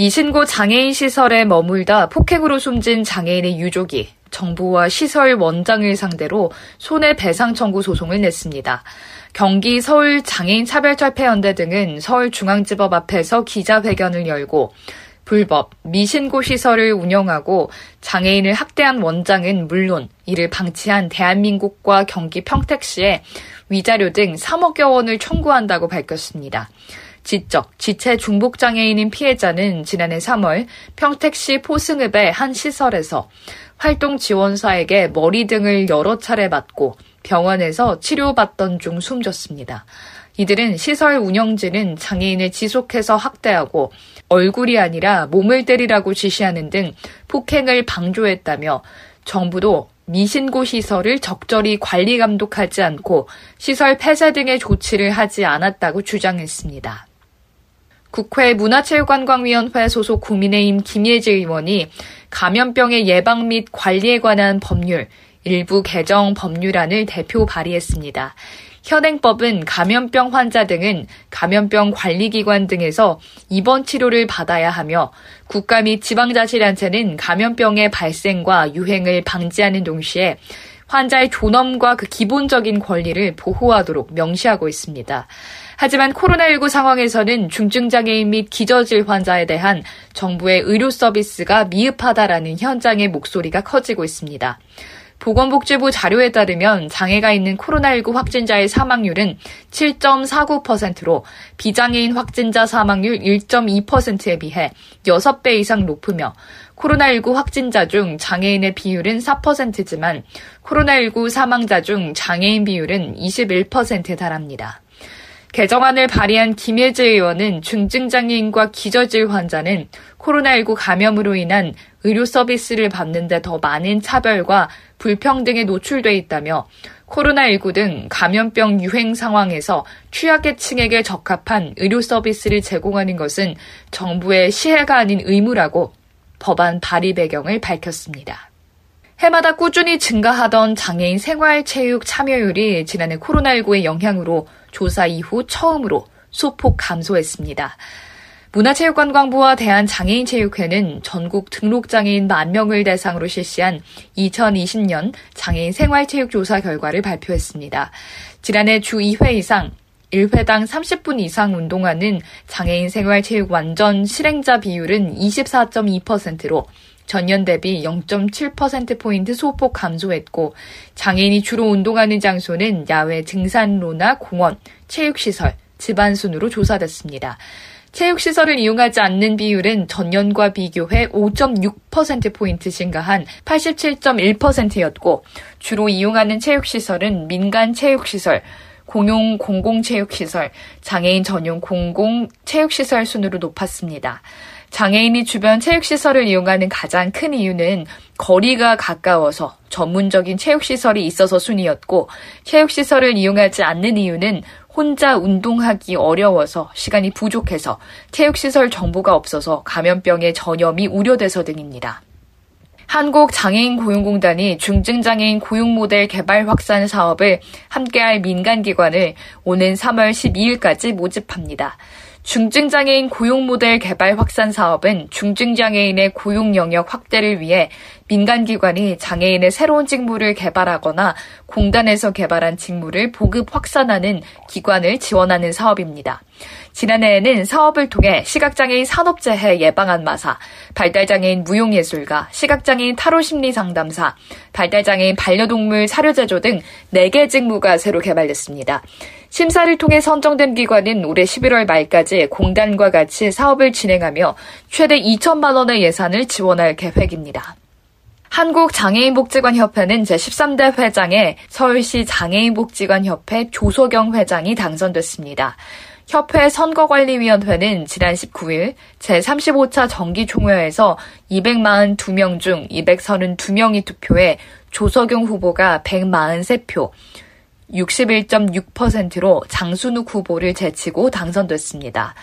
미신고 장애인 시설에 머물다 폭행으로 숨진 장애인의 유족이 정부와 시설 원장을 상대로 손해배상 청구 소송을 냈습니다. 경기 서울 장애인 차별철폐연대 등은 서울중앙지법 앞에서 기자회견을 열고 불법 미신고 시설을 운영하고 장애인을 학대한 원장은 물론 이를 방치한 대한민국과 경기 평택시에 위자료 등 3억여 원을 청구한다고 밝혔습니다. 지적, 지체 중복 장애인인 피해자는 지난해 3월 평택시 포승읍의 한 시설에서 활동 지원사에게 머리 등을 여러 차례 맞고 병원에서 치료받던 중 숨졌습니다. 이들은 시설 운영진은 장애인을 지속해서 학대하고 얼굴이 아니라 몸을 때리라고 지시하는 등 폭행을 방조했다며 정부도 미신고 시설을 적절히 관리 감독하지 않고 시설 폐쇄 등의 조치를 하지 않았다고 주장했습니다. 국회 문화체육관광위원회 소속 국민의힘 김예지 의원이 감염병의 예방 및 관리에 관한 법률 일부 개정 법률안을 대표 발의했습니다. 현행법은 감염병 환자 등은 감염병 관리기관 등에서 입원 치료를 받아야 하며 국가 및 지방자치단체는 감염병의 발생과 유행을 방지하는 동시에 환자의 존엄과 그 기본적인 권리를 보호하도록 명시하고 있습니다. 하지만 코로나19 상황에서는 중증장애인 및 기저질 환자에 대한 정부의 의료 서비스가 미흡하다라는 현장의 목소리가 커지고 있습니다. 보건복지부 자료에 따르면 장애가 있는 코로나19 확진자의 사망률은 7.49%로 비장애인 확진자 사망률 1.2%에 비해 6배 이상 높으며 코로나19 확진자 중 장애인의 비율은 4%지만 코로나19 사망자 중 장애인 비율은 21%에 달합니다. 개정안을 발의한 김예재 의원은 중증장애인과 기저질 환자는 코로나19 감염으로 인한 의료 서비스를 받는데 더 많은 차별과 불평등에 노출돼 있다며 코로나19 등 감염병 유행 상황에서 취약계층에게 적합한 의료 서비스를 제공하는 것은 정부의 시혜가 아닌 의무라고 법안 발의 배경을 밝혔습니다. 해마다 꾸준히 증가하던 장애인 생활체육 참여율이 지난해 코로나19의 영향으로 조사 이후 처음으로 소폭 감소했습니다. 문화체육관광부와 대한장애인체육회는 전국 등록장애인 만 명을 대상으로 실시한 2020년 장애인 생활체육조사 결과를 발표했습니다. 지난해 주 2회 이상 1회당 30분 이상 운동하는 장애인 생활체육 완전 실행자 비율은 24.2%로 전년 대비 0.7%포인트 소폭 감소했고 장애인이 주로 운동하는 장소는 야외 등산로나 공원, 체육시설, 집안 순으로 조사됐습니다. 체육시설을 이용하지 않는 비율은 전년과 비교해 5.6%포인트 증가한 87.1%였고, 주로 이용하는 체육시설은 민간 체육시설, 공용 공공체육시설, 장애인 전용 공공체육시설 순으로 높았습니다. 장애인이 주변 체육시설을 이용하는 가장 큰 이유는 거리가 가까워서 전문적인 체육시설이 있어서 순이었고, 체육시설을 이용하지 않는 이유는 혼자 운동하기 어려워서 시간이 부족해서 체육시설 정보가 없어서 감염병의 전염이 우려돼서 등입니다. 한국장애인 고용공단이 중증장애인 고용 모델 개발 확산 사업을 함께할 민간기관을 오는 3월 12일까지 모집합니다. 중증장애인 고용 모델 개발 확산 사업은 중증장애인의 고용 영역 확대를 위해 민간기관이 장애인의 새로운 직무를 개발하거나 공단에서 개발한 직무를 보급 확산하는 기관을 지원하는 사업입니다. 지난해에는 사업을 통해 시각장애인 산업재해 예방안 마사, 발달장애인 무용예술가, 시각장애인 타로심리상담사, 발달장애인 반려동물 사료제조 등 4개 직무가 새로 개발됐습니다. 심사를 통해 선정된 기관은 올해 11월 말까지 공단과 같이 사업을 진행하며 최대 2천만 원의 예산을 지원할 계획입니다. 한국장애인복지관협회는 제13대 회장에 서울시 장애인복지관협회 조소경 회장이 당선됐습니다. 협회 선거관리위원회는 지난 19일 제35차 정기총회에서 242명 중 232명이 투표해 조석용 후보가 143표, 61.6%로 장순욱 후보를 제치고 당선됐습니다.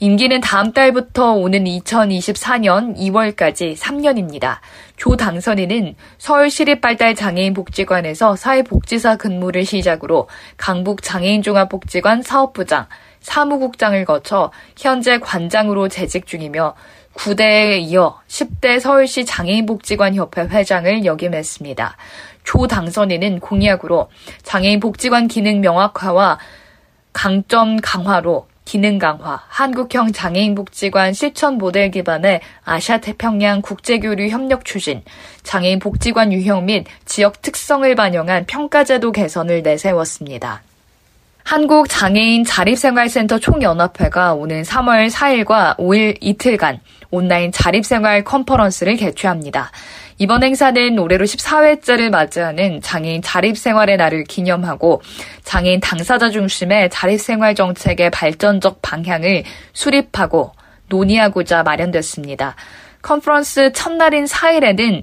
임기는 다음 달부터 오는 2024년 2월까지 3년입니다. 조 당선인은 서울시립발달장애인복지관에서 사회복지사 근무를 시작으로 강북 장애인종합복지관 사업부장, 사무국장을 거쳐 현재 관장으로 재직 중이며 9대에 이어 10대 서울시 장애인복지관협회 회장을 역임했습니다. 조 당선인은 공약으로 장애인 복지관 기능 명확화와 강점 강화로 기능 강화, 한국형 장애인 복지관 실천 모델 기반의 아시아 태평양 국제교류 협력 추진, 장애인 복지관 유형 및 지역 특성을 반영한 평가제도 개선을 내세웠습니다. 한국장애인 자립생활센터 총연합회가 오는 3월 4일과 5일 이틀간 온라인 자립생활 컨퍼런스를 개최합니다. 이번 행사는 올해로 14회째를 맞이하는 장애인 자립생활의 날을 기념하고 장애인 당사자 중심의 자립생활 정책의 발전적 방향을 수립하고 논의하고자 마련됐습니다. 컨퍼런스 첫날인 4일에는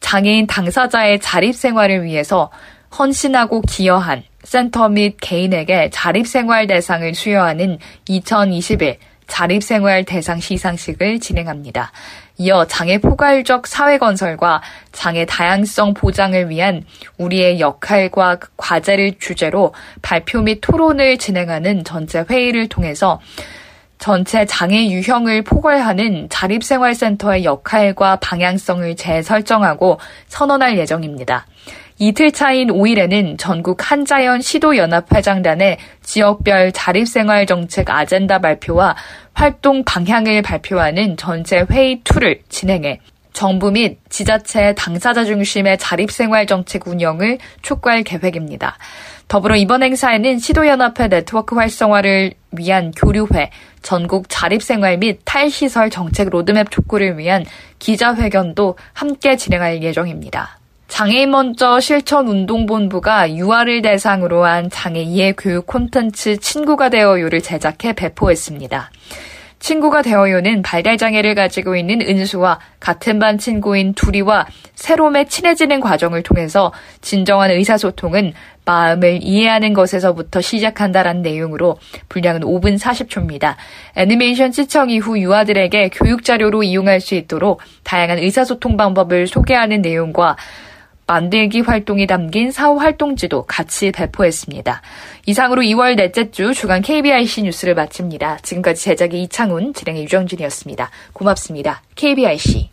장애인 당사자의 자립생활을 위해서 헌신하고 기여한 센터 및 개인에게 자립생활 대상을 수여하는 2021 자립생활 대상 시상식을 진행합니다. 이어 장애 포괄적 사회 건설과 장애 다양성 보장을 위한 우리의 역할과 과제를 주제로 발표 및 토론을 진행하는 전체 회의를 통해서 전체 장애 유형을 포괄하는 자립생활센터의 역할과 방향성을 재설정하고 선언할 예정입니다. 이틀 차인 5일에는 전국 한자연 시도연합회장단의 지역별 자립생활 정책 아젠다 발표와 활동 방향을 발표하는 전체 회의 2를 진행해 정부 및 지자체 당사자 중심의 자립생활 정책 운영을 촉구할 계획입니다. 더불어 이번 행사에는 시도연합회 네트워크 활성화를 위한 교류회, 전국 자립생활 및 탈시설 정책 로드맵 촉구를 위한 기자회견도 함께 진행할 예정입니다. 장애인 먼저 실천운동본부가 유아를 대상으로 한 장애 이해 교육 콘텐츠 친구가 되어요를 제작해 배포했습니다. 친구가 되어요는 발달장애를 가지고 있는 은수와 같은 반 친구인 둘이와 새롬에 친해지는 과정을 통해서 진정한 의사소통은 마음을 이해하는 것에서부터 시작한다라는 내용으로 분량은 5분 40초입니다. 애니메이션 시청 이후 유아들에게 교육자료로 이용할 수 있도록 다양한 의사소통 방법을 소개하는 내용과 만들기 활동이 담긴 사후 활동지도 같이 배포했습니다. 이상으로 2월 넷째 주 주간 KBIC 뉴스를 마칩니다. 지금까지 제작의 이창훈, 진행의 유정준이었습니다. 고맙습니다. KBIC.